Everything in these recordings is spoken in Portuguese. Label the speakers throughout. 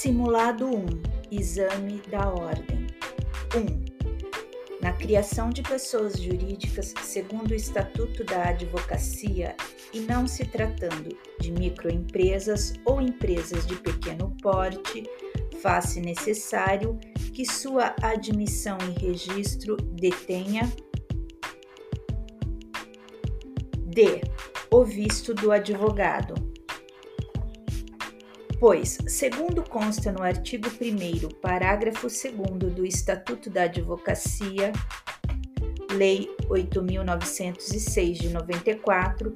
Speaker 1: Simulado 1 Exame da Ordem 1. Na criação de pessoas jurídicas segundo o Estatuto da Advocacia e não se tratando de microempresas ou empresas de pequeno porte, faz-se necessário que sua admissão e registro detenha D. O visto do advogado. Pois, segundo consta no artigo 1, parágrafo 2 do Estatuto da Advocacia, Lei 8.906 de 94,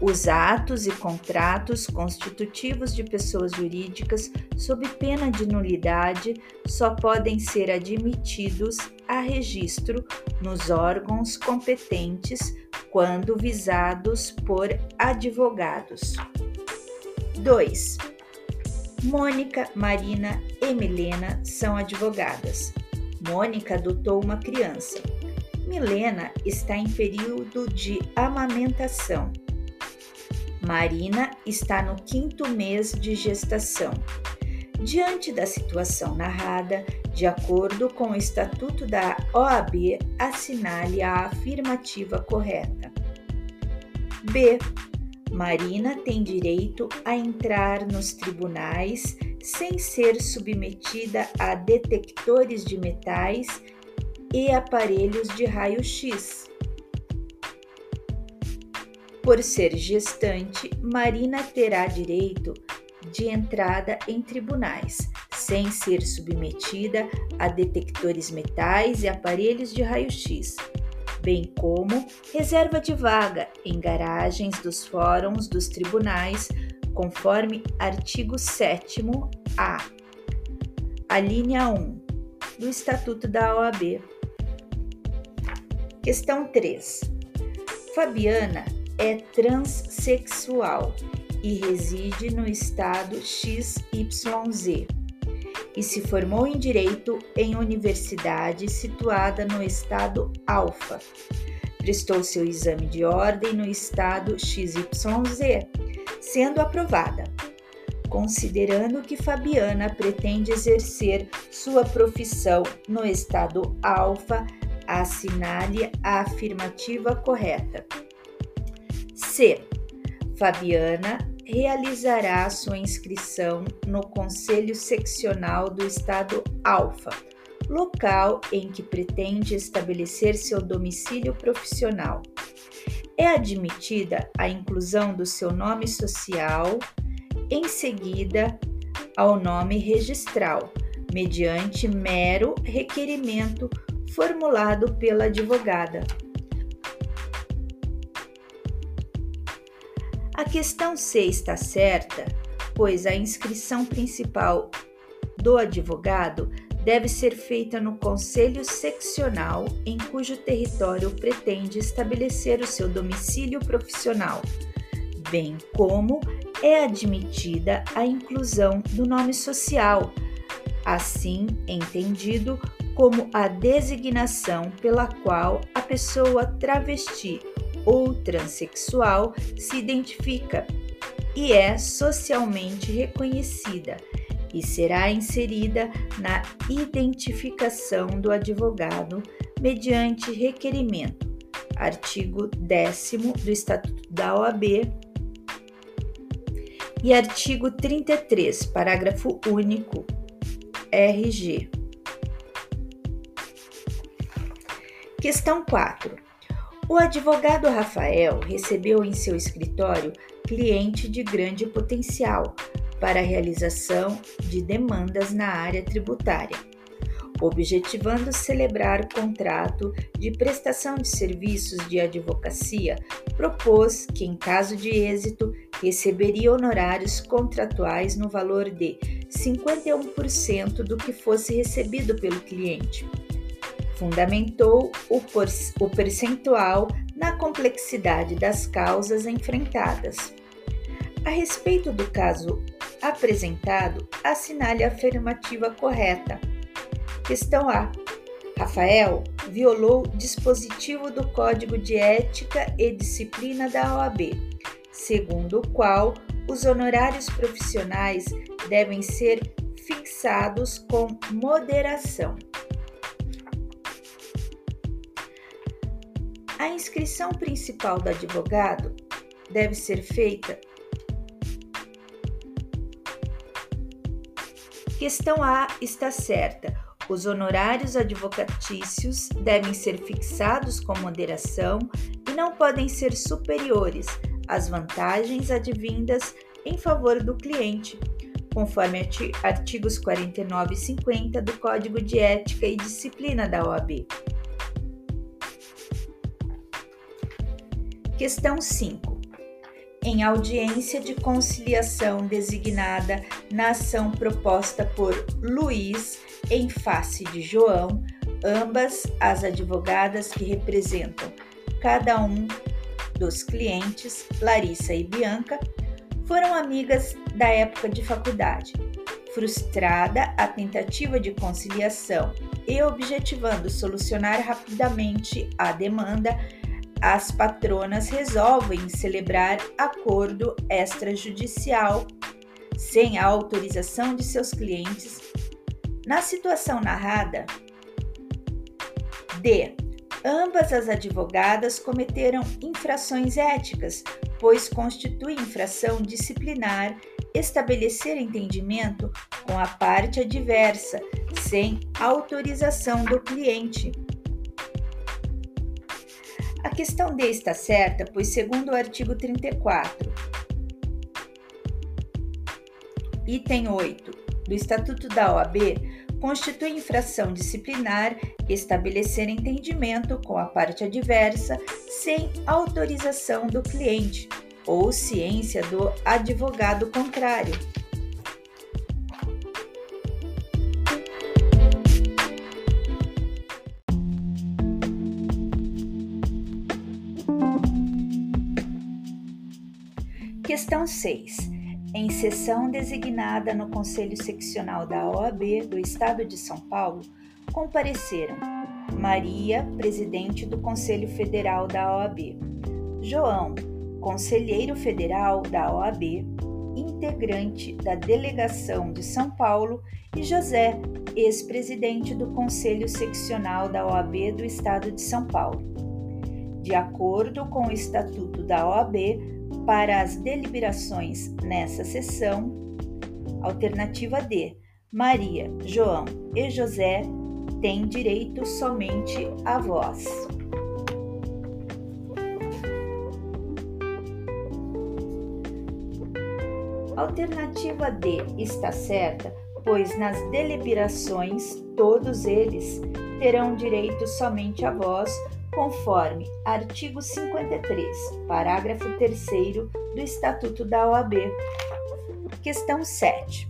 Speaker 1: os atos e contratos constitutivos de pessoas jurídicas, sob pena de nulidade, só podem ser admitidos a registro nos órgãos competentes quando visados por advogados. 2. Mônica, Marina e Milena são advogadas. Mônica adotou uma criança. Milena está em período de amamentação. Marina está no quinto mês de gestação. Diante da situação narrada, de acordo com o Estatuto da OAB, assinale a afirmativa correta. B. Marina tem direito a entrar nos tribunais sem ser submetida a detectores de metais e aparelhos de raio-x. Por ser gestante, Marina terá direito de entrada em tribunais, sem ser submetida a detectores metais e aparelhos de raio-x, bem como reserva de vaga em garagens dos fóruns dos tribunais, conforme artigo 7A, a linha 1 do Estatuto da OAB. Questão 3. Fabiana é transexual e reside no estado XYZ e se formou em direito em universidade situada no estado Alfa. Prestou seu exame de ordem no estado XYZ, sendo aprovada. Considerando que Fabiana pretende exercer sua profissão no estado Alfa, assinale a afirmativa correta. C. Fabiana realizará sua inscrição no Conselho Seccional do Estado Alfa, local em que pretende estabelecer seu domicílio profissional. É admitida a inclusão do seu nome social em seguida ao nome registral, mediante mero requerimento formulado pela advogada. A questão C está certa, pois a inscrição principal do advogado deve ser feita no conselho seccional em cujo território pretende estabelecer o seu domicílio profissional, bem como é admitida a inclusão do nome social, assim entendido como a designação pela qual a pessoa travesti ou transexual se identifica e é socialmente reconhecida e será inserida na identificação do advogado mediante requerimento. Artigo 10 do Estatuto da OAB e artigo 33, parágrafo único, RG. Questão 4. O advogado Rafael recebeu em seu escritório cliente de grande potencial para a realização de demandas na área tributária, objetivando celebrar contrato de prestação de serviços de advocacia, propôs que, em caso de êxito, receberia honorários contratuais no valor de 51% do que fosse recebido pelo cliente fundamentou o, o percentual na complexidade das causas enfrentadas. A respeito do caso apresentado, assinale a afirmativa correta. Questão A. Rafael violou dispositivo do Código de Ética e Disciplina da OAB, segundo o qual os honorários profissionais devem ser fixados com moderação. A inscrição principal do advogado deve ser feita. Questão A está certa. Os honorários advocatícios devem ser fixados com moderação e não podem ser superiores às vantagens advindas em favor do cliente, conforme artigos 49 e 50 do Código de Ética e Disciplina da OAB. Questão 5. Em audiência de conciliação designada na ação proposta por Luiz em face de João, ambas as advogadas que representam cada um dos clientes, Larissa e Bianca, foram amigas da época de faculdade. Frustrada a tentativa de conciliação e objetivando solucionar rapidamente a demanda, as patronas resolvem celebrar acordo extrajudicial sem a autorização de seus clientes. Na situação narrada, D. Ambas as advogadas cometeram infrações éticas, pois constitui infração disciplinar estabelecer entendimento com a parte adversa sem autorização do cliente. A questão D está certa, pois, segundo o artigo 34, item 8 do Estatuto da OAB, constitui infração disciplinar estabelecer entendimento com a parte adversa sem autorização do cliente ou ciência do advogado contrário. Questão 6. Em sessão designada no Conselho Seccional da OAB do Estado de São Paulo, compareceram Maria, presidente do Conselho Federal da OAB, João, conselheiro federal da OAB, integrante da delegação de São Paulo, e José, ex-presidente do Conselho Seccional da OAB do Estado de São Paulo. De acordo com o Estatuto da OAB, para as deliberações nessa sessão, alternativa D, Maria, João e José têm direito somente à voz. Alternativa D está certa, pois nas deliberações todos eles terão direito somente à voz conforme artigo 53, parágrafo 3 do Estatuto da OAB. Questão 7.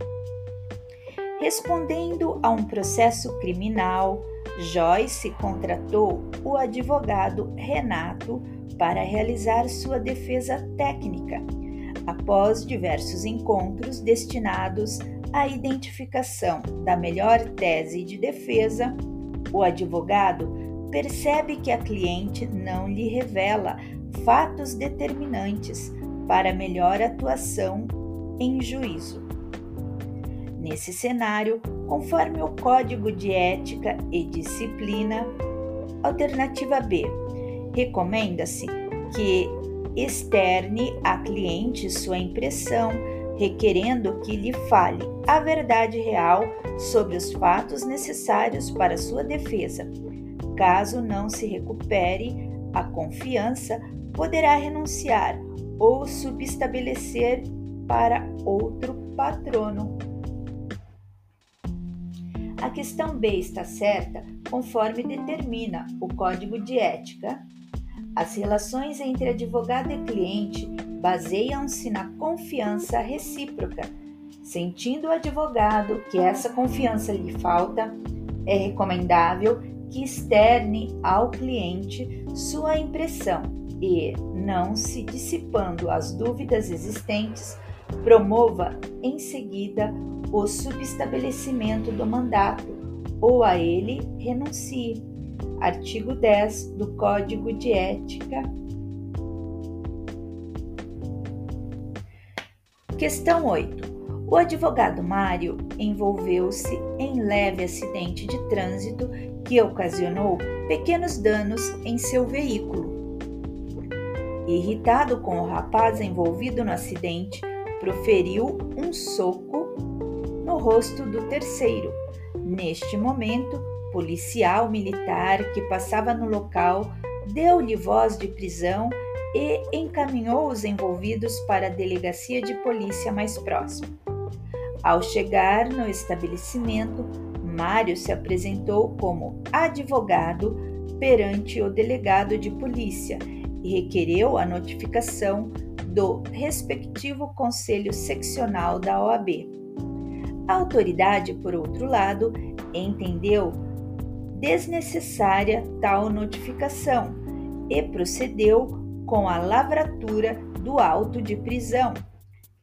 Speaker 1: Respondendo a um processo criminal, Joyce contratou o advogado Renato para realizar sua defesa técnica, após diversos encontros destinados à identificação da melhor tese de defesa, o advogado percebe que a cliente não lhe revela fatos determinantes para melhor atuação em juízo. Nesse cenário, conforme o Código de Ética e Disciplina, alternativa B, recomenda-se que externe à cliente sua impressão, requerendo que lhe fale a verdade real sobre os fatos necessários para sua defesa Caso não se recupere a confiança, poderá renunciar ou subestabelecer para outro patrono. A questão B está certa conforme determina o Código de Ética. As relações entre advogado e cliente baseiam-se na confiança recíproca. Sentindo o advogado que essa confiança lhe falta, é recomendável que externe ao cliente sua impressão e, não se dissipando as dúvidas existentes, promova em seguida o subestabelecimento do mandato ou a ele renuncie. Artigo 10 do Código de Ética. Questão 8. O advogado Mário envolveu-se em leve acidente de trânsito que ocasionou pequenos danos em seu veículo. Irritado com o rapaz envolvido no acidente, proferiu um soco no rosto do terceiro. Neste momento, policial militar que passava no local deu-lhe voz de prisão e encaminhou os envolvidos para a delegacia de polícia mais próxima. Ao chegar no estabelecimento, Mário se apresentou como advogado perante o delegado de polícia e requereu a notificação do respectivo conselho seccional da OAB. A autoridade, por outro lado, entendeu desnecessária tal notificação e procedeu com a lavratura do auto de prisão.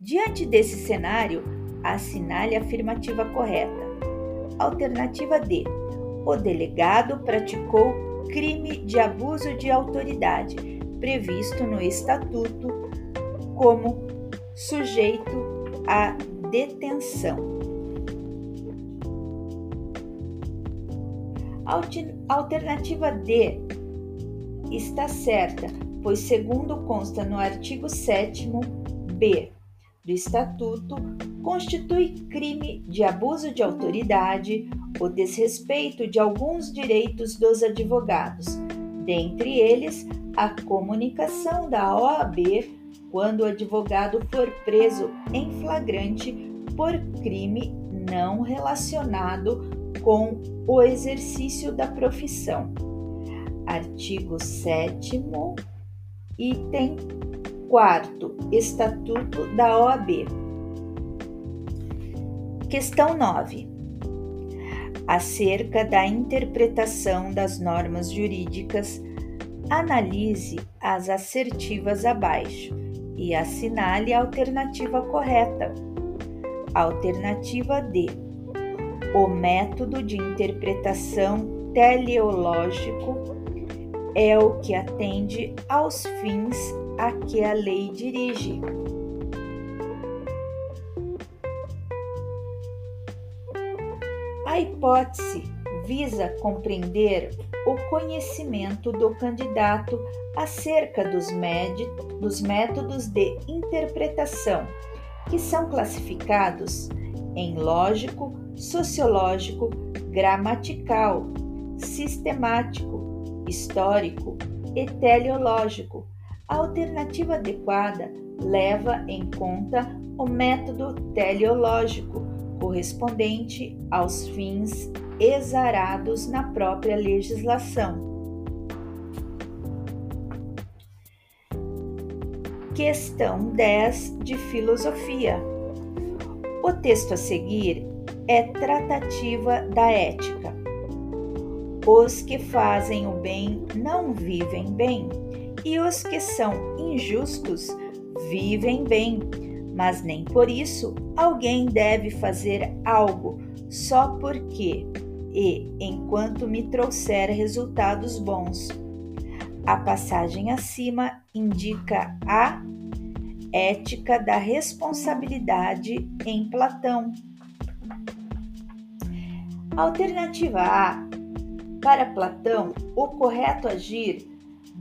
Speaker 1: Diante desse cenário, assinale a afirmativa correta. Alternativa D. O delegado praticou crime de abuso de autoridade, previsto no Estatuto como sujeito à detenção. Alternativa D está certa, pois, segundo consta no artigo 7b do Estatuto, constitui crime de abuso de autoridade o desrespeito de alguns direitos dos advogados, dentre eles a comunicação da OAB quando o advogado for preso em flagrante por crime não relacionado com o exercício da profissão. Artigo 7 item 4 Estatuto da OAB. Questão 9. Acerca da interpretação das normas jurídicas, analise as assertivas abaixo e assinale a alternativa correta. Alternativa D. O método de interpretação teleológico é o que atende aos fins a que a lei dirige. A hipótese visa compreender o conhecimento do candidato acerca dos, dos métodos de interpretação, que são classificados em lógico, sociológico, gramatical, sistemático, histórico e teleológico. A alternativa adequada leva em conta o método teleológico, correspondente aos fins exarados na própria legislação. Questão 10 de Filosofia. O texto a seguir é tratativa da ética. Os que fazem o bem não vivem bem, e os que são injustos vivem bem, mas nem por isso alguém deve fazer algo só porque e enquanto me trouxer resultados bons. A passagem acima indica a ética da responsabilidade em Platão. Alternativa A. Para Platão, o correto agir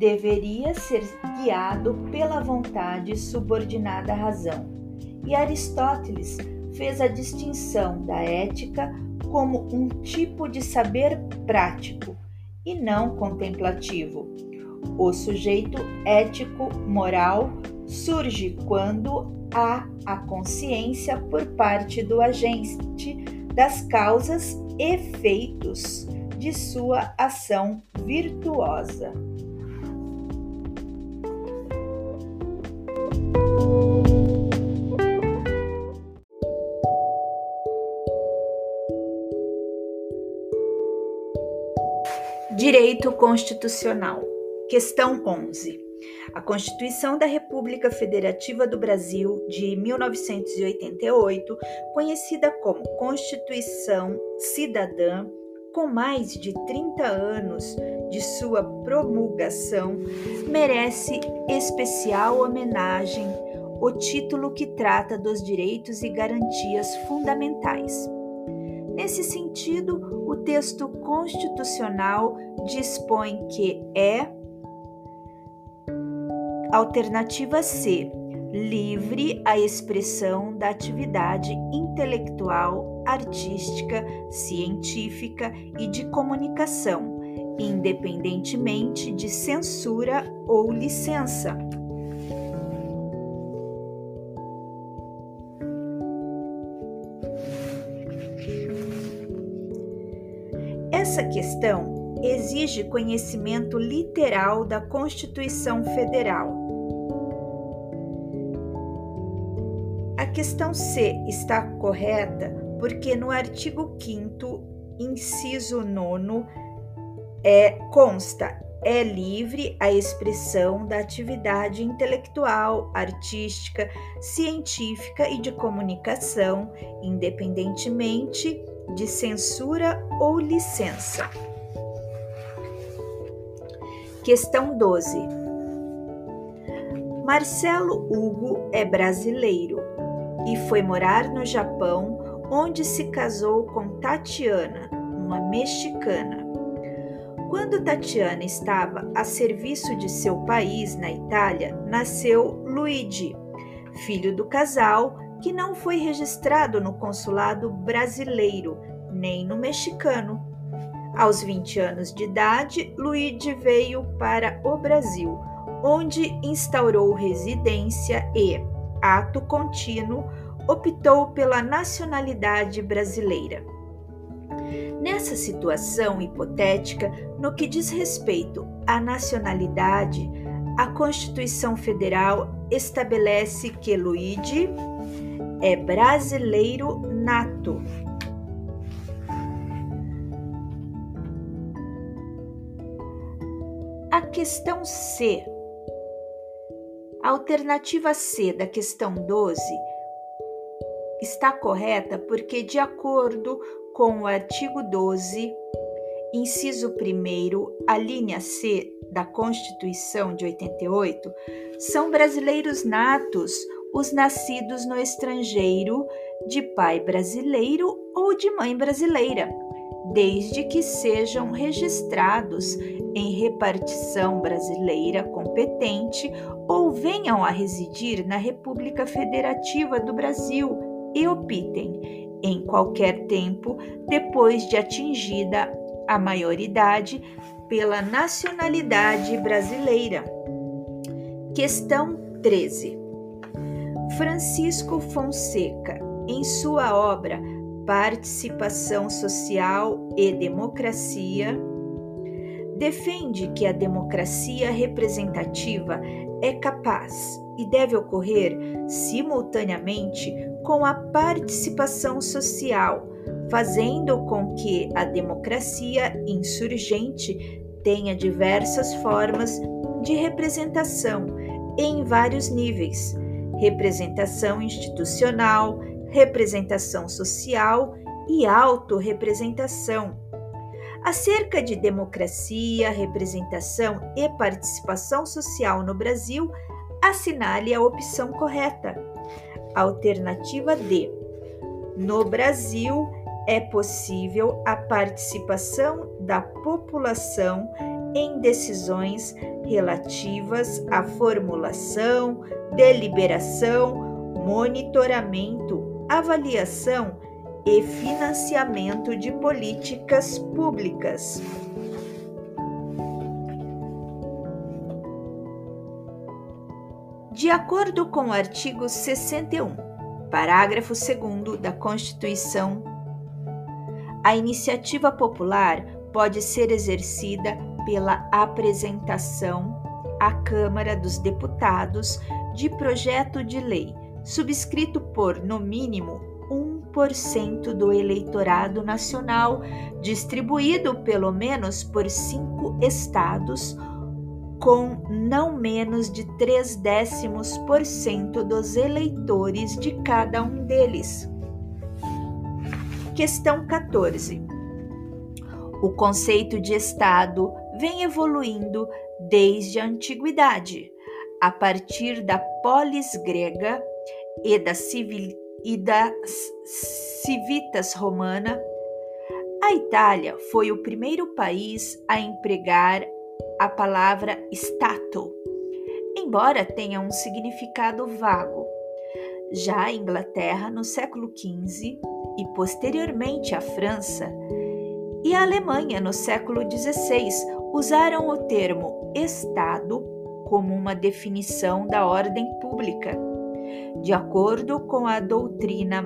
Speaker 1: deveria ser guiado pela vontade subordinada à razão. E Aristóteles fez a distinção da ética como um tipo de saber prático e não contemplativo. O sujeito ético-moral surge quando há a consciência por parte do agente das causas e efeitos de sua ação virtuosa. Direito Constitucional. Questão 11. A Constituição da República Federativa do Brasil de 1988, conhecida como Constituição Cidadã, com mais de 30 anos de sua promulgação, merece especial homenagem o título que trata dos direitos e garantias fundamentais. Nesse sentido, o texto constitucional dispõe que é alternativa C, livre a expressão da atividade intelectual, artística, científica e de comunicação, independentemente de censura ou licença. Essa questão exige conhecimento literal da Constituição Federal. A questão C está correta porque no artigo 5 inciso 9 é, consta é livre a expressão da atividade intelectual, artística, científica e de comunicação, independentemente de censura ou licença. Questão 12. Marcelo Hugo é brasileiro e foi morar no Japão, onde se casou com Tatiana, uma mexicana. Quando Tatiana estava a serviço de seu país na Itália, nasceu Luigi, filho do casal que não foi registrado no consulado brasileiro nem no mexicano. Aos 20 anos de idade, Luigi veio para o Brasil, onde instaurou residência e, ato contínuo, optou pela nacionalidade brasileira. Nessa situação hipotética, no que diz respeito à nacionalidade, a Constituição Federal estabelece que Luigi é brasileiro nato. A questão C. A alternativa C da questão 12 está correta porque, de acordo com o artigo 12, inciso 1, a linha C da Constituição de 88, são brasileiros natos os nascidos no estrangeiro de pai brasileiro ou de mãe brasileira, desde que sejam registrados em repartição brasileira competente ou venham a residir na República Federativa do Brasil e optem, em qualquer tempo depois de atingida a maioridade, pela nacionalidade brasileira. Questão 13. Francisco Fonseca, em sua obra Participação Social e Democracia, defende que a democracia representativa é capaz e deve ocorrer simultaneamente com a participação social, fazendo com que a democracia insurgente tenha diversas formas de representação em vários níveis representação institucional, representação social e autorrepresentação. Acerca de democracia, representação e participação social no Brasil, assinale a opção correta. Alternativa D. No Brasil, é possível a participação da população em decisões relativas à formulação, deliberação, monitoramento, avaliação e financiamento de políticas públicas. De acordo com o artigo 61, parágrafo 2 da Constituição, a iniciativa popular pode ser exercida pela apresentação à Câmara dos Deputados de projeto de lei subscrito por, no mínimo, 1% do eleitorado nacional, distribuído pelo menos por cinco estados, com não menos de 3 décimos por cento dos eleitores de cada um deles. Questão 14. O conceito de Estado vem evoluindo desde a antiguidade a partir da polis grega e da, civil, e da civitas romana, A Itália foi o primeiro país a empregar a palavra Stato, embora tenha um significado vago. Já a Inglaterra, no século XV, e posteriormente a França, e a Alemanha, no século XVI, usaram o termo Estado como uma definição da ordem pública. De acordo com a doutrina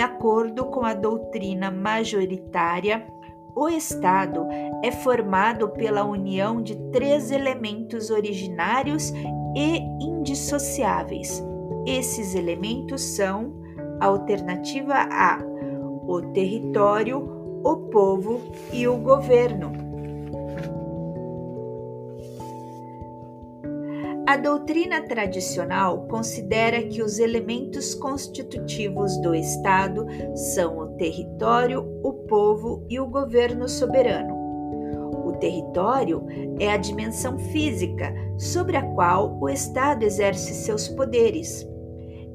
Speaker 1: acordo com a doutrina majoritária, o Estado é formado pela união de três elementos originários e indissociáveis. Esses elementos são alternativa A, o território, o povo e o governo. A doutrina tradicional considera que os elementos constitutivos do Estado são o território, o povo e o governo soberano. O território é a dimensão física sobre a qual o Estado exerce seus poderes.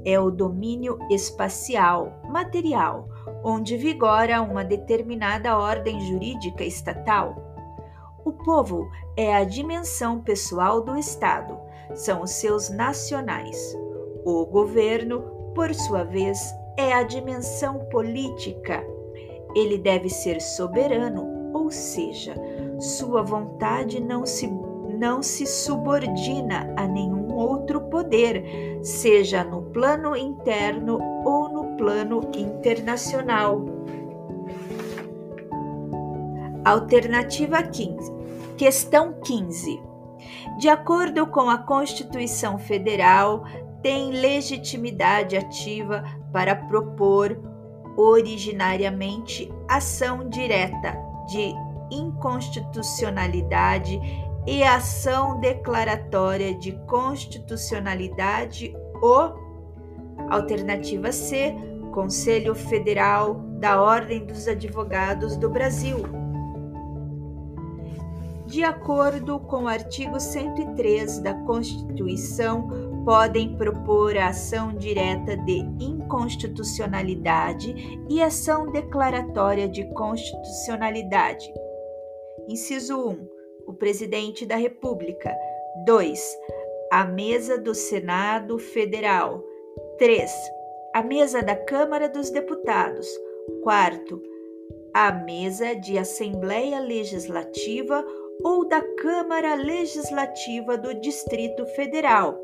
Speaker 1: É o domínio espacial, material, onde vigora uma determinada ordem jurídica estatal. O povo é a dimensão pessoal do Estado são os seus nacionais. O governo, por sua vez, é a dimensão política. Ele deve ser soberano, ou seja, sua vontade não se, não se subordina a nenhum outro poder, seja no plano interno ou no plano internacional. Alternativa 15. Questão 15. De acordo com a Constituição Federal, tem legitimidade ativa para propor originariamente ação direta de inconstitucionalidade e ação declaratória de constitucionalidade ou alternativa C, Conselho Federal da Ordem dos Advogados do Brasil de acordo com o artigo 103 da Constituição, podem propor a ação direta de inconstitucionalidade e ação declaratória de constitucionalidade. Inciso 1. O Presidente da República. 2. A Mesa do Senado Federal. 3. A Mesa da Câmara dos Deputados. 4. A Mesa de Assembleia Legislativa ou da Câmara Legislativa do Distrito Federal.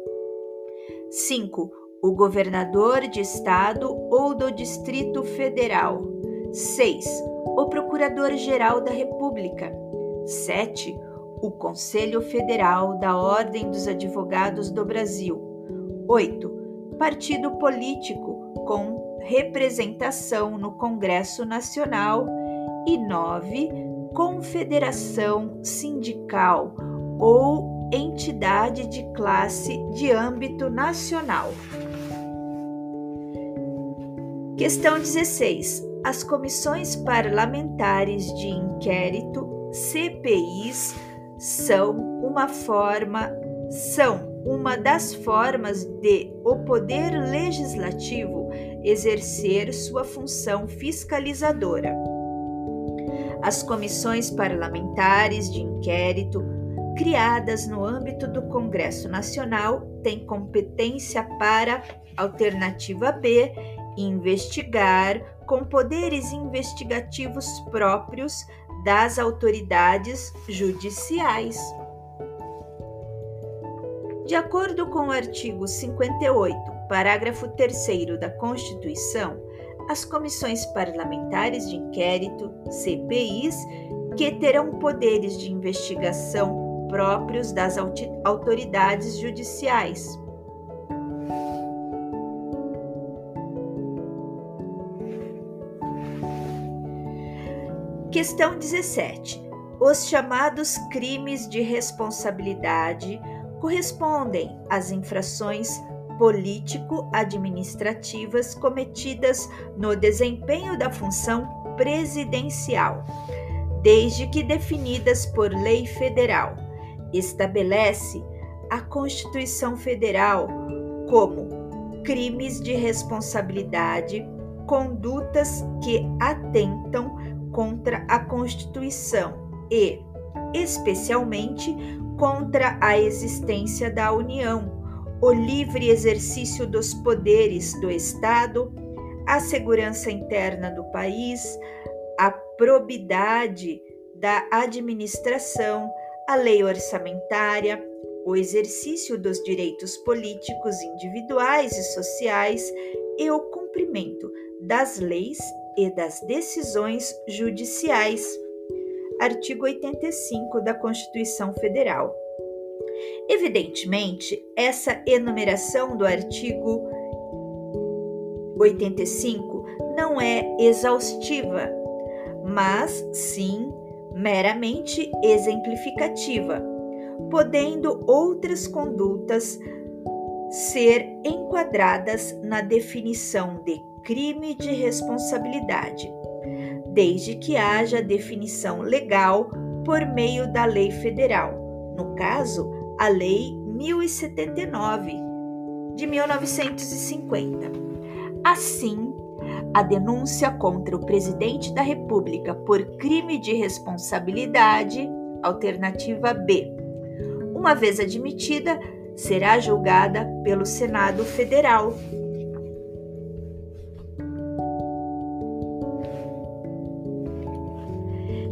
Speaker 1: 5. O governador de estado ou do Distrito Federal. 6. O Procurador-Geral da República. 7. O Conselho Federal da Ordem dos Advogados do Brasil. 8. Partido político com representação no Congresso Nacional. E 9 confederação sindical ou entidade de classe de âmbito nacional. Questão 16. As comissões parlamentares de inquérito, CPIs, são uma forma são uma das formas de o poder legislativo exercer sua função fiscalizadora. As comissões parlamentares de inquérito, criadas no âmbito do Congresso Nacional, têm competência para, alternativa B, investigar com poderes investigativos próprios das autoridades judiciais. De acordo com o artigo 58, parágrafo 3 da Constituição, as comissões parlamentares de inquérito, CPIs, que terão poderes de investigação próprios das autoridades judiciais. Questão 17. Os chamados crimes de responsabilidade correspondem às infrações político-administrativas cometidas no desempenho da função presidencial, desde que definidas por lei federal. Estabelece a Constituição Federal como crimes de responsabilidade, condutas que atentam contra a Constituição e, especialmente, contra a existência da União, o livre exercício dos poderes do Estado, a segurança interna do país, a probidade da administração, a lei orçamentária, o exercício dos direitos políticos individuais e sociais e o cumprimento das leis e das decisões judiciais. Artigo 85 da Constituição Federal. Evidentemente, essa enumeração do artigo 85 não é exaustiva, mas sim meramente exemplificativa, podendo outras condutas ser enquadradas na definição de crime de responsabilidade, desde que haja definição legal por meio da lei federal, no caso, a Lei 1079 de 1950. Assim, a denúncia contra o presidente da República por crime de responsabilidade, alternativa B, uma vez admitida, será julgada pelo Senado Federal.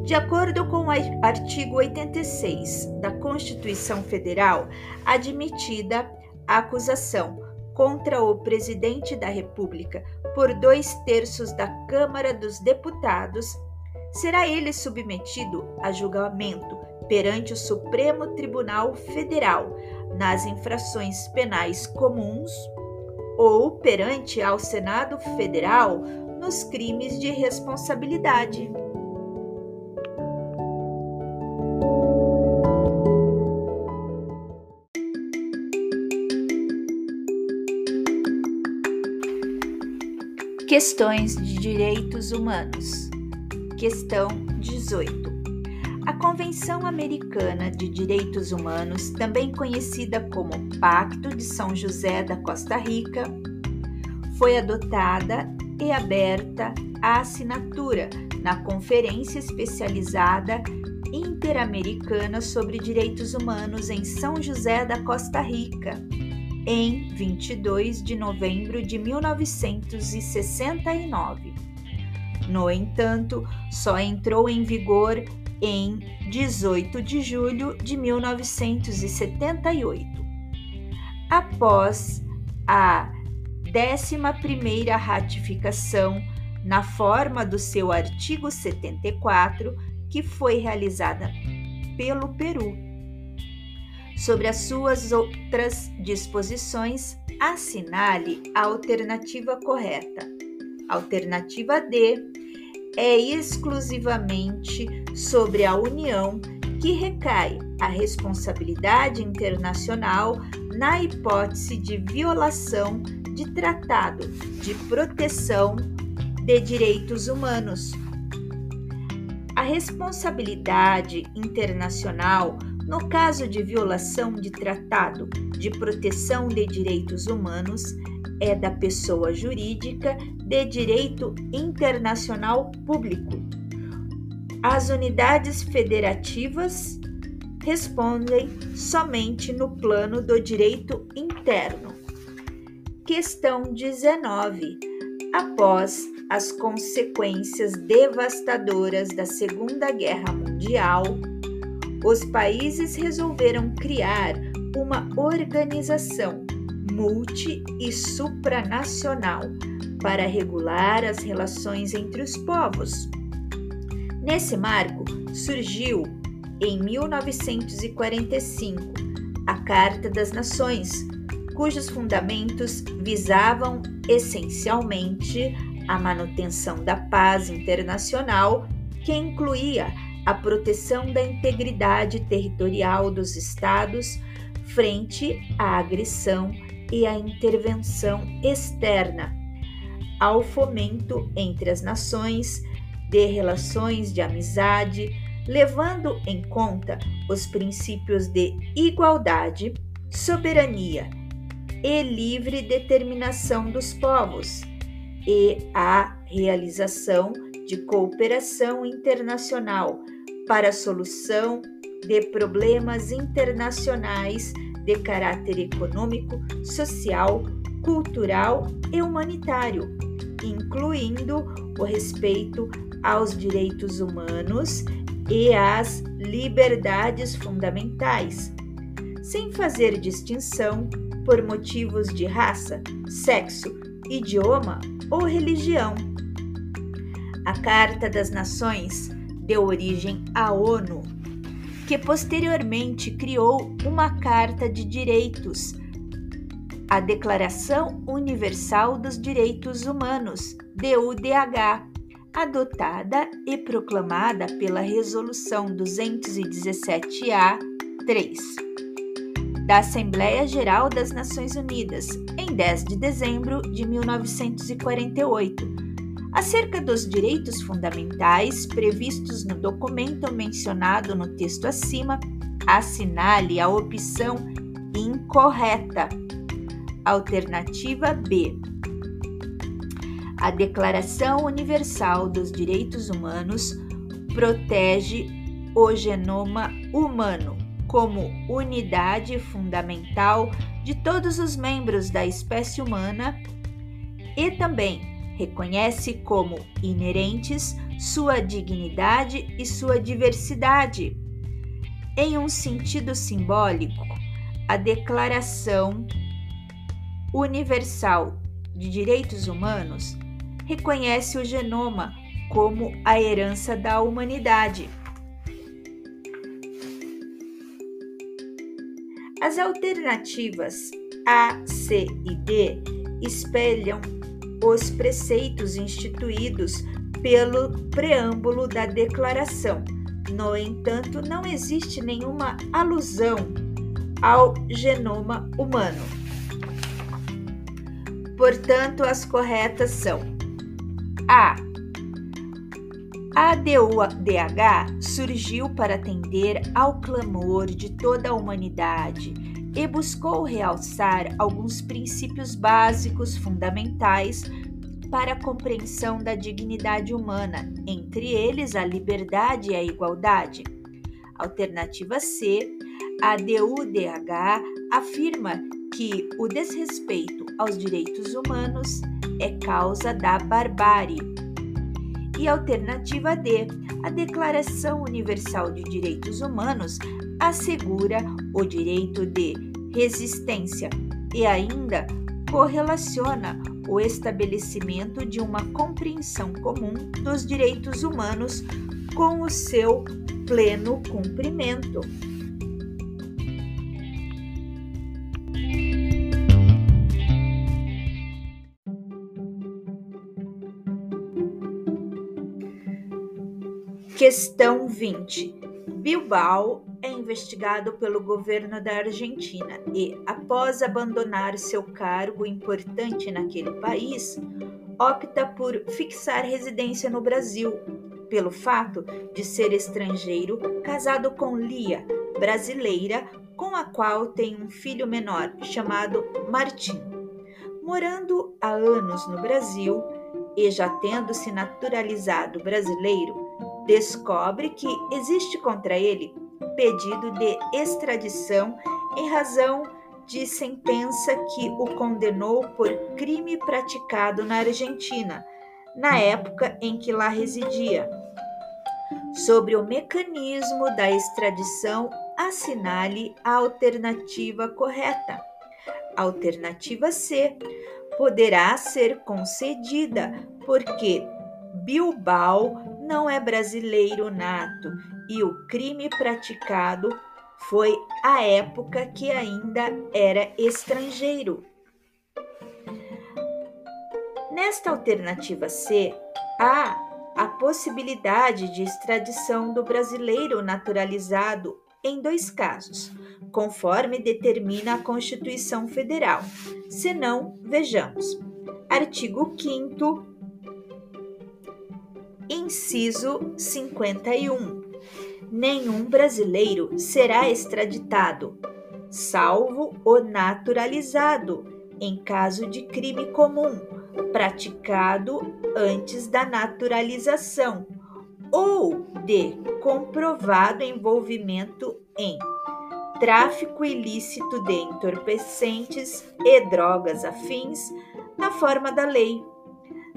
Speaker 1: De acordo com o artigo 86 da Constituição Federal, admitida a acusação contra o presidente da República por dois terços da Câmara dos Deputados, será ele submetido a julgamento perante o Supremo Tribunal Federal nas infrações penais comuns ou perante ao Senado Federal nos crimes de responsabilidade. Questões de Direitos Humanos. Questão 18. A Convenção Americana de Direitos Humanos, também conhecida como Pacto de São José da Costa Rica, foi adotada e aberta à assinatura na Conferência Especializada Interamericana sobre Direitos Humanos em São José da Costa Rica, em 22 de novembro de 1969. No entanto, só entrou em vigor em 18 de julho de 1978. Após a 11ª ratificação na forma do seu artigo 74, que foi realizada pelo Peru Sobre as suas outras disposições, assinale a alternativa correta. Alternativa D é exclusivamente sobre a União que recai a responsabilidade internacional na hipótese de violação de tratado de proteção de direitos humanos. A responsabilidade internacional no caso de violação de tratado de proteção de direitos humanos, é da pessoa jurídica de direito internacional público. As unidades federativas respondem somente no plano do direito interno. Questão 19. Após as consequências devastadoras da Segunda Guerra Mundial, os países resolveram criar uma organização multi e supranacional para regular as relações entre os povos. Nesse marco, surgiu, em 1945, a Carta das Nações, cujos fundamentos visavam essencialmente a manutenção da paz internacional, que incluía a proteção da integridade territorial dos Estados frente à agressão e à intervenção externa, ao fomento entre as nações de relações de amizade, levando em conta os princípios de igualdade, soberania e livre determinação dos povos e a realização de cooperação internacional para a solução de problemas internacionais de caráter econômico, social, cultural e humanitário, incluindo o respeito aos direitos humanos e às liberdades fundamentais, sem fazer distinção por motivos de raça, sexo, idioma ou religião. A Carta das Nações deu origem à ONU, que posteriormente criou uma Carta de Direitos, a Declaração Universal dos Direitos Humanos, DUDH, adotada e proclamada pela Resolução 217-A 3 da Assembleia Geral das Nações Unidas, em 10 de dezembro de 1948, acerca dos direitos fundamentais previstos no documento mencionado no texto acima, assinale a opção incorreta. Alternativa B a Declaração Universal dos Direitos Humanos protege o genoma humano como unidade fundamental de todos os membros da espécie humana e também reconhece como inerentes sua dignidade e sua diversidade. Em um sentido simbólico, a Declaração Universal de Direitos Humanos reconhece o genoma como a herança da humanidade. As alternativas A, C e D espelham os preceitos instituídos pelo preâmbulo da Declaração. No entanto, não existe nenhuma alusão ao genoma humano. Portanto, as corretas são a. A DUDH surgiu para atender ao clamor de toda a humanidade e buscou realçar alguns princípios básicos fundamentais para a compreensão da dignidade humana, entre eles a liberdade e a igualdade. Alternativa C, a DUDH afirma que o desrespeito aos direitos humanos é causa da barbárie. E alternativa D, a Declaração Universal de Direitos Humanos assegura o direito de resistência e ainda correlaciona o estabelecimento de uma compreensão comum dos direitos humanos com o seu pleno cumprimento. Questão 20. Bilbao é investigado pelo governo da Argentina e, após abandonar seu cargo importante naquele país, opta por fixar residência no Brasil, pelo fato de ser estrangeiro, casado com Lia, brasileira, com a qual tem um filho menor chamado Martim. Morando há anos no Brasil e já tendo se naturalizado brasileiro, descobre que existe contra ele pedido de extradição em razão de sentença que o condenou por crime praticado na Argentina, na época em que lá residia. Sobre o mecanismo da extradição, assinale a alternativa correta. Alternativa C poderá ser concedida porque Bilbao não é brasileiro nato e o crime praticado foi a época que ainda era estrangeiro. Nesta alternativa C, há a possibilidade de extradição do brasileiro naturalizado em dois casos, conforme determina a Constituição Federal. Se não, vejamos. Artigo 5 Inciso 51. Nenhum brasileiro será extraditado, salvo o naturalizado, em caso de crime comum, praticado antes da naturalização ou de comprovado envolvimento em tráfico ilícito de entorpecentes e drogas afins na forma da lei.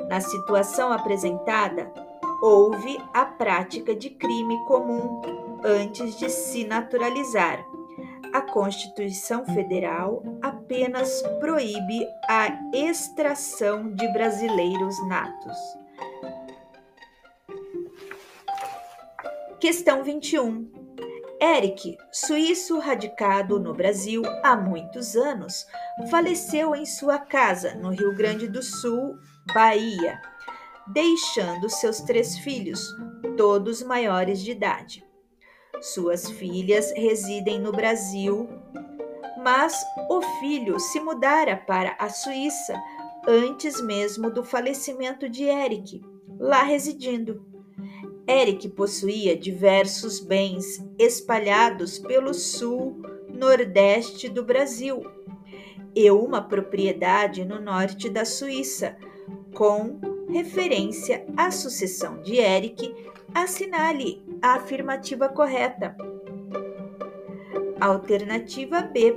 Speaker 1: Na situação apresentada, houve a prática de crime comum antes de se naturalizar. A Constituição Federal apenas proíbe a extração de brasileiros natos. Questão 21. Eric, suíço radicado no Brasil há muitos anos, faleceu em sua casa no Rio Grande do Sul, Bahia, deixando seus três filhos, todos maiores de idade. Suas filhas residem no Brasil, mas o filho se mudara para a Suíça antes mesmo do falecimento de Eric, lá residindo. Eric possuía diversos bens espalhados pelo sul, nordeste do Brasil e uma propriedade no norte da Suíça, com referência à sucessão de Eric, assinale a afirmativa correta. Alternativa B.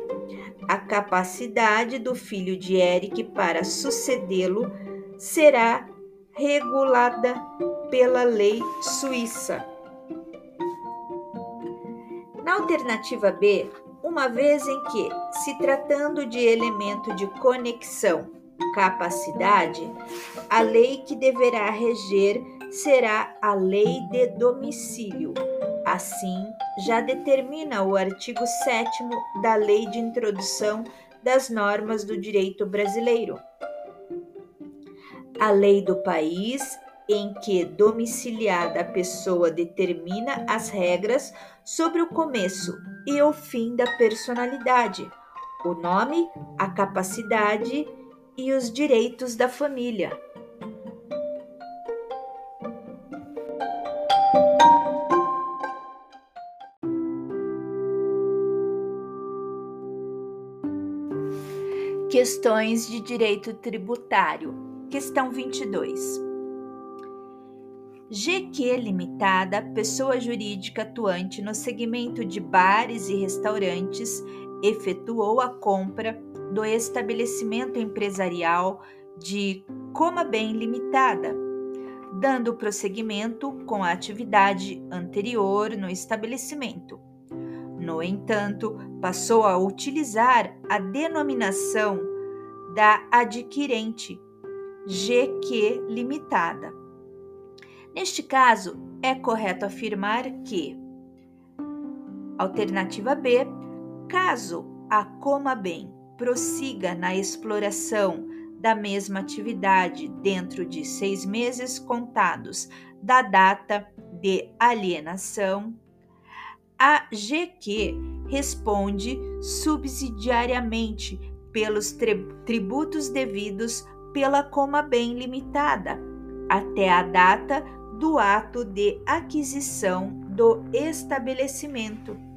Speaker 1: A capacidade do filho de Eric para sucedê-lo será regulada pela lei suíça. Na alternativa B, uma vez em que, se tratando de elemento de conexão, capacidade, a lei que deverá reger será a lei de domicílio. Assim, já determina o artigo 7 da Lei de Introdução das Normas do Direito Brasileiro. A lei do país em que domiciliada a pessoa determina as regras sobre o começo e o fim da personalidade, o nome, a capacidade e os direitos da família. Questões de direito tributário. Questão 22. GQ Limitada, pessoa jurídica atuante no segmento de bares e restaurantes, efetuou a compra do estabelecimento empresarial de Coma Bem Limitada, dando prosseguimento com a atividade anterior no estabelecimento. No entanto, passou a utilizar a denominação da adquirente GQ Limitada Neste caso, é correto afirmar que, alternativa B, caso a Coma Bem prossiga na exploração da mesma atividade dentro de seis meses contados da data de alienação, a GQ responde subsidiariamente pelos tributos devidos pela Coma Bem Limitada até a data do ato de aquisição do estabelecimento.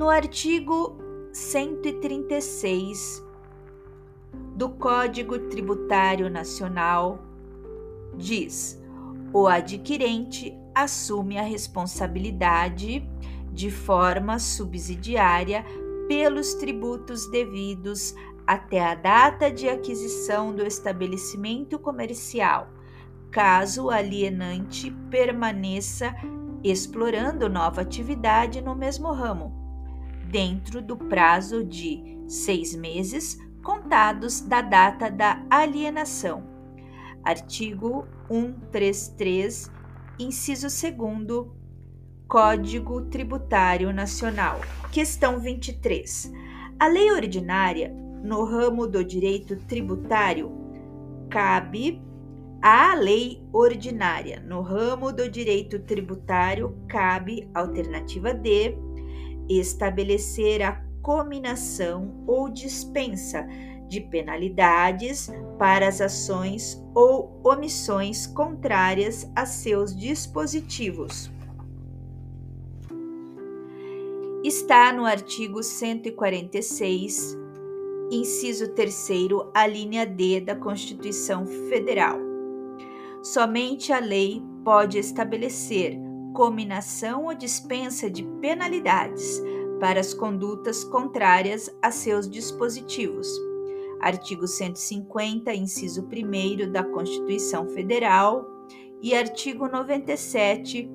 Speaker 1: No artigo 136 do Código Tributário Nacional, diz: o adquirente assume a responsabilidade de forma subsidiária pelos tributos devidos até a data de aquisição do estabelecimento comercial, caso o alienante permaneça explorando nova atividade no mesmo ramo, dentro do prazo de seis meses contados da data da alienação. Artigo 133, inciso 2 Código Tributário Nacional. Questão 23. A lei ordinária no ramo do direito tributário, cabe à lei ordinária. No ramo do direito tributário, cabe, alternativa D, estabelecer a cominação ou dispensa de penalidades para as ações ou omissões contrárias a seus dispositivos. Está no artigo 146 inciso 3, a linha D da Constituição Federal. Somente a lei pode estabelecer cominação ou dispensa de penalidades para as condutas contrárias a seus dispositivos. Artigo 150, inciso 1 da Constituição Federal e artigo 97,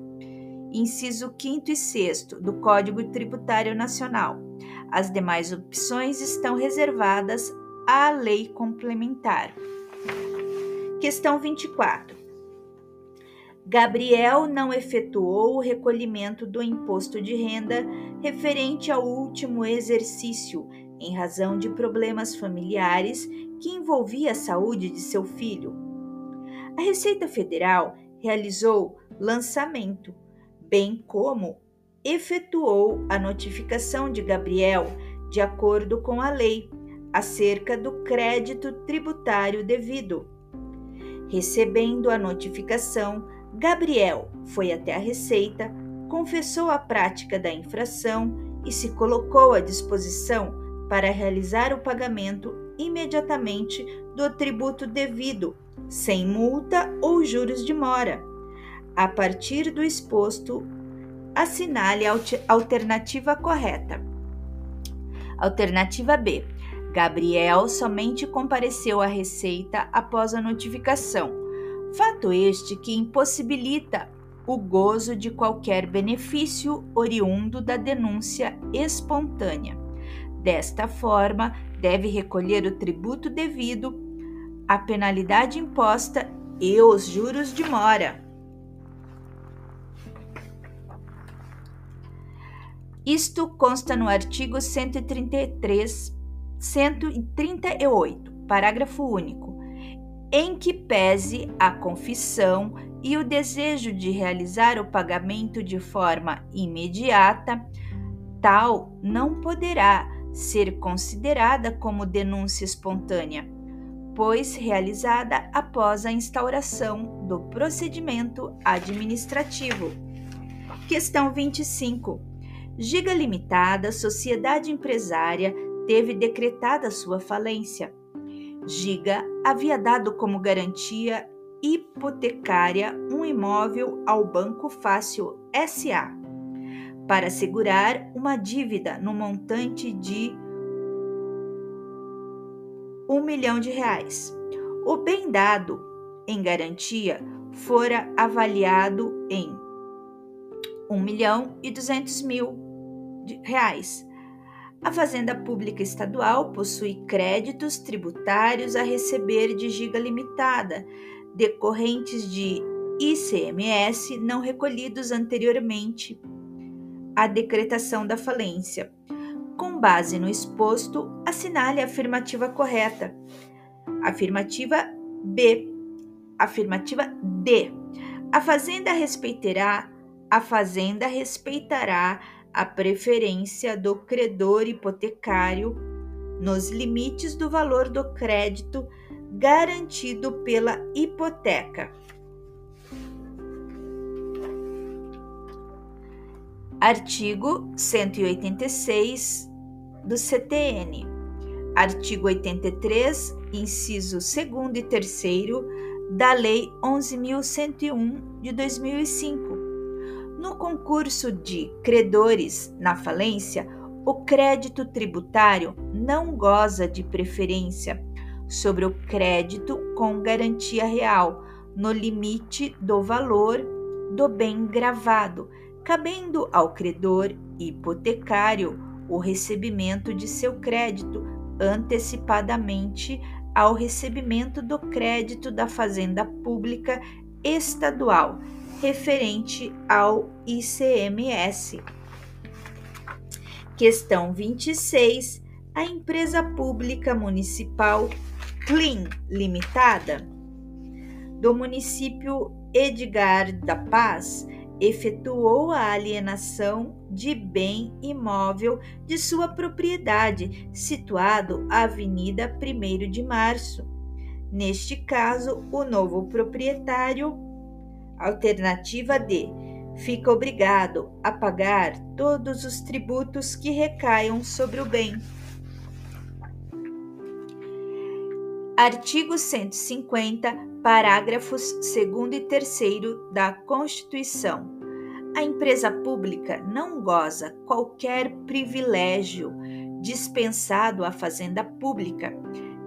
Speaker 1: inciso 5 e 6 do Código Tributário Nacional. As demais opções estão reservadas à lei complementar. Questão 24. Gabriel não efetuou o recolhimento do imposto de renda referente ao último exercício, em razão de problemas familiares que envolvia a saúde de seu filho. A Receita Federal realizou lançamento, bem como efetuou a notificação de Gabriel de acordo com a lei acerca do crédito tributário devido. Recebendo a notificação, Gabriel foi até a Receita, confessou a prática da infração e se colocou à disposição para realizar o pagamento imediatamente do tributo devido, sem multa ou juros de mora. A partir do exposto, assinale a alternativa correta. Alternativa B. Gabriel somente compareceu à Receita após a notificação Fato este que impossibilita o gozo de qualquer benefício oriundo da denúncia espontânea. Desta forma, deve recolher o tributo devido, a penalidade imposta e os juros de mora. Isto consta no artigo 133, 138, parágrafo único em que pese a confissão e o desejo de realizar o pagamento de forma imediata, tal não poderá ser considerada como denúncia espontânea, pois realizada após a instauração do procedimento administrativo. Questão 25. Giga Limitada, sociedade empresária, teve decretada sua falência Giga havia dado como garantia hipotecária um imóvel ao Banco Fácil SA para assegurar uma dívida no montante de um milhão de reais. O bem dado em garantia fora avaliado em um milhão e duzentos mil reais a Fazenda Pública Estadual possui créditos tributários a receber de giga limitada, decorrentes de ICMS não recolhidos anteriormente à decretação da falência. Com base no exposto, assinale a afirmativa correta. Afirmativa B. Afirmativa D. A Fazenda respeitará a Fazenda respeitará a preferência do credor hipotecário nos limites do valor do crédito garantido pela hipoteca. Artigo 186 do CTN. Artigo 83, inciso 2 e 3 da Lei 11.101 de 2005 no concurso de credores na falência, o crédito tributário não goza de preferência sobre o crédito com garantia real, no limite do valor do bem gravado, cabendo ao credor hipotecário o recebimento de seu crédito antecipadamente ao recebimento do crédito da Fazenda Pública Estadual referente ao ICMS. Questão 26. A empresa pública municipal Clean Limitada do município Edgar da Paz efetuou a alienação de bem imóvel de sua propriedade, situado à Avenida 1 de Março. Neste caso, o novo proprietário Alternativa D. Fica obrigado a pagar todos os tributos que recaiam sobre o bem. Artigo 150, parágrafos 2 e 3 da Constituição. A empresa pública não goza qualquer privilégio dispensado à fazenda pública,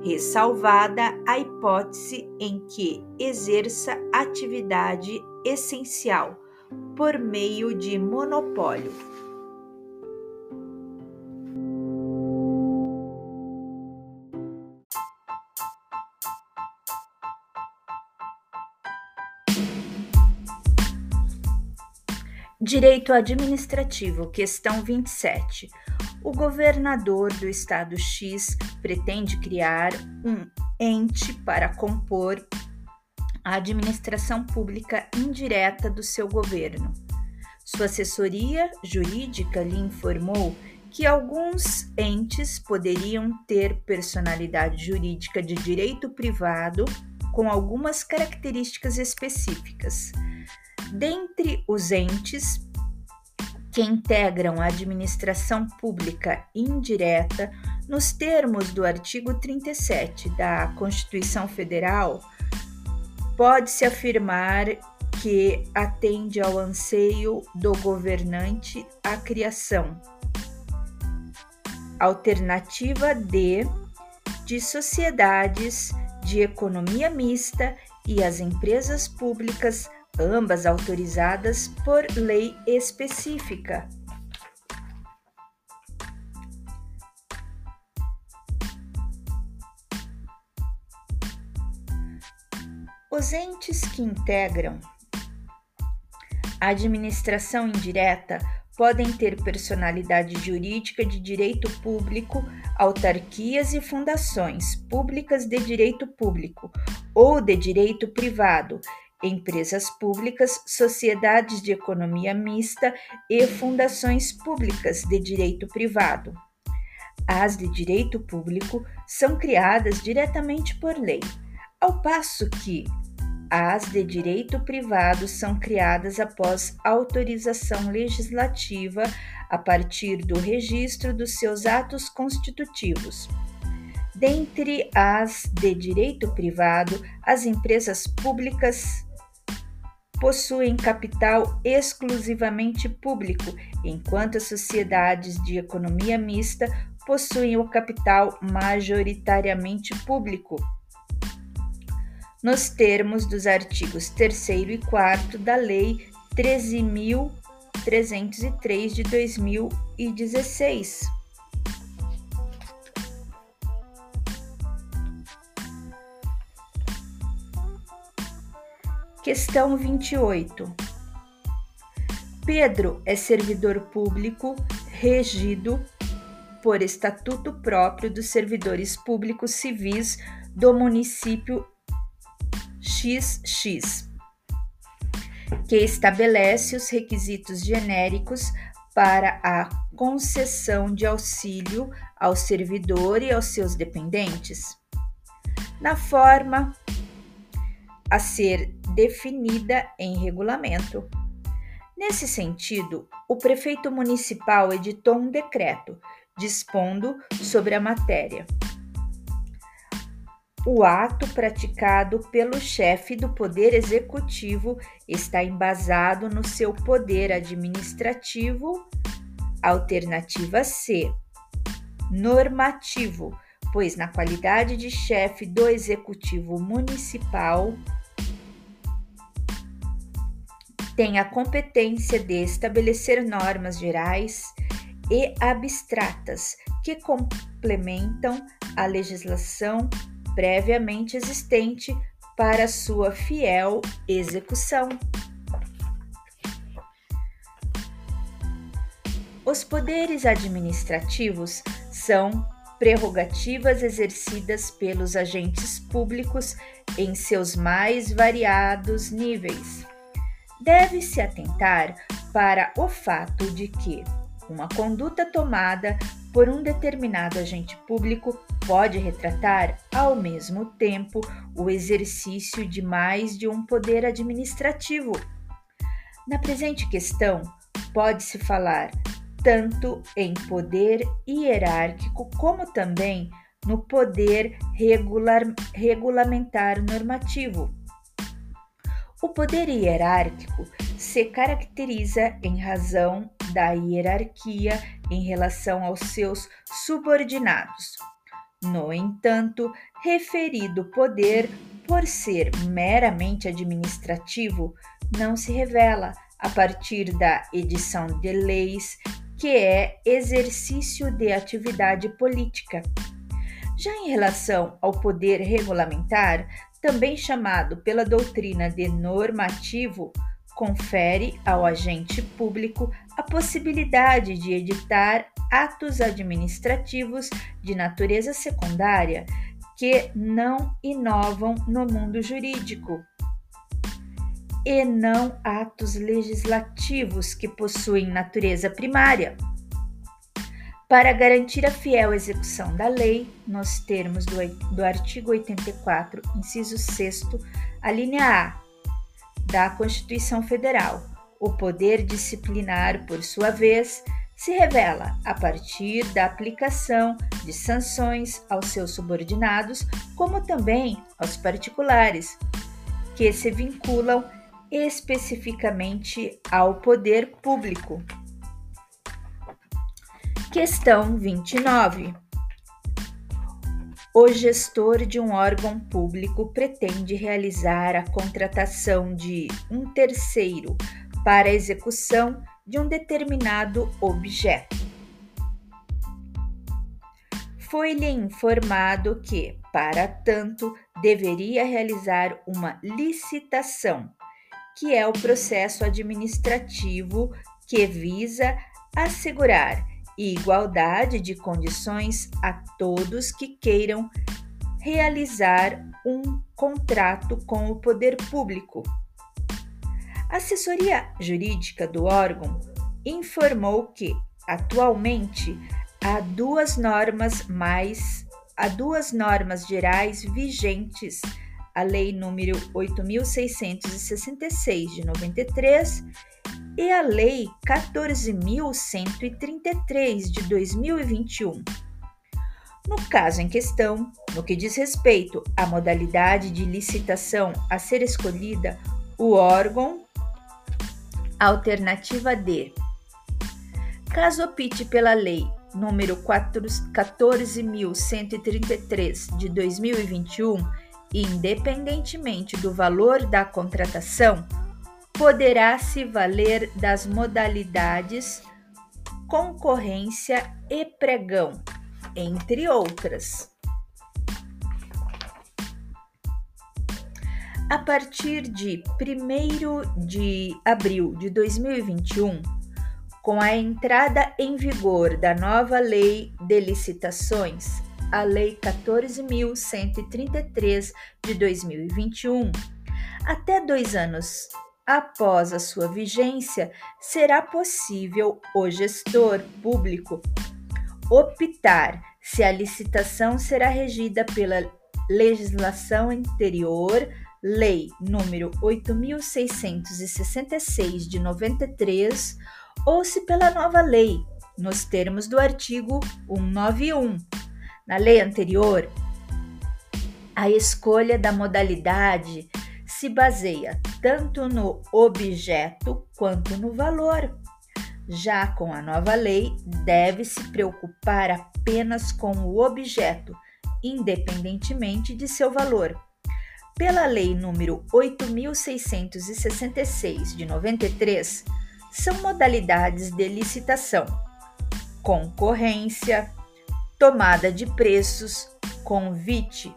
Speaker 1: ressalvada a hipótese em que exerça atividade essencial por meio de monopólio. Direito administrativo, questão 27. O governador do estado X pretende criar um ente para compor a administração pública indireta do seu governo. Sua assessoria jurídica lhe informou que alguns entes poderiam ter personalidade jurídica de direito privado com algumas características específicas. Dentre os entes que integram a administração pública indireta, nos termos do artigo 37 da Constituição Federal, pode-se afirmar que atende ao anseio do governante a criação alternativa de de sociedades de economia mista e as empresas públicas ambas autorizadas por lei específica. Os entes que integram a administração indireta podem ter personalidade jurídica de direito público, autarquias e fundações públicas de direito público ou de direito privado empresas públicas, sociedades de economia mista e fundações públicas de direito privado. As de direito público são criadas diretamente por lei, ao passo que as de direito privado são criadas após autorização legislativa a partir do registro dos seus atos constitutivos. Dentre as de direito privado, as empresas públicas possuem capital exclusivamente público, enquanto as sociedades de economia mista possuem o capital majoritariamente público. Nos termos dos artigos 3 e 4 da Lei 13.303 de 2016. Questão 28. Pedro é servidor público regido por estatuto próprio dos servidores públicos civis do município XX, que estabelece os requisitos genéricos para a concessão de auxílio ao servidor e aos seus dependentes, na forma a ser definida em regulamento. Nesse sentido, o prefeito municipal editou um decreto dispondo sobre a matéria. O ato praticado pelo chefe do Poder Executivo está embasado no seu poder administrativo. Alternativa C. Normativo, pois, na qualidade de chefe do Executivo Municipal, tem a competência de estabelecer normas gerais e abstratas que complementam a legislação previamente existente para sua fiel execução. Os poderes administrativos são prerrogativas exercidas pelos agentes públicos em seus mais variados níveis deve-se atentar para o fato de que uma conduta tomada por um determinado agente público pode retratar, ao mesmo tempo, o exercício de mais de um poder administrativo. Na presente questão, pode-se falar tanto em poder hierárquico como também no poder regular, regulamentar normativo. O poder hierárquico se caracteriza em razão da hierarquia em relação aos seus subordinados. No entanto, referido poder, por ser meramente administrativo, não se revela a partir da edição de leis, que é exercício de atividade política. Já em relação ao poder regulamentar, também chamado pela doutrina de normativo, confere ao agente público a possibilidade de editar atos administrativos de natureza secundária que não inovam no mundo jurídico e não atos legislativos que possuem natureza primária. Para garantir a fiel execução da lei, nos termos do, do artigo 84, inciso 6, a linha A da Constituição Federal, o poder disciplinar, por sua vez, se revela a partir da aplicação de sanções aos seus subordinados, como também aos particulares, que se vinculam especificamente ao poder público. Questão 29. O gestor de um órgão público pretende realizar a contratação de um terceiro para a execução de um determinado objeto. Foi-lhe informado que, para tanto, deveria realizar uma licitação que é o processo administrativo que visa assegurar igualdade de condições a todos que queiram realizar um contrato com o poder público. A assessoria jurídica do órgão informou que, atualmente, há duas normas mais há duas normas gerais vigentes a Lei número 8666 de 93 e a Lei 14133 de 2021. No caso em questão, no que diz respeito à modalidade de licitação a ser escolhida, o órgão alternativa D. Caso opte pela Lei número 14133 de 2021 independentemente do valor da contratação, poderá se valer das modalidades concorrência e pregão, entre outras. A partir de 1 de abril de 2021, com a entrada em vigor da nova Lei de Licitações, a Lei 14.133 de 2021. Até dois anos após a sua vigência, será possível o gestor público optar se a licitação será regida pela legislação anterior, Lei número 8666 de 93, ou se pela nova lei, nos termos do artigo 191 na lei anterior, a escolha da modalidade se baseia tanto no objeto quanto no valor. Já com a nova lei, deve se preocupar apenas com o objeto, independentemente de seu valor. Pela Lei número 8666 de 93, são modalidades de licitação: concorrência, tomada de preços, convite,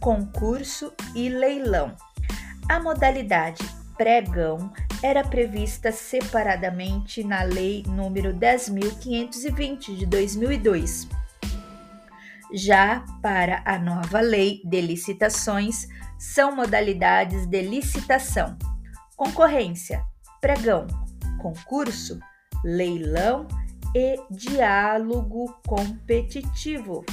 Speaker 1: concurso e leilão. A modalidade pregão era prevista separadamente na Lei nº 10.520 de 2002. Já para a nova Lei de Licitações, são modalidades de licitação: concorrência, pregão, concurso, leilão e diálogo competitivo.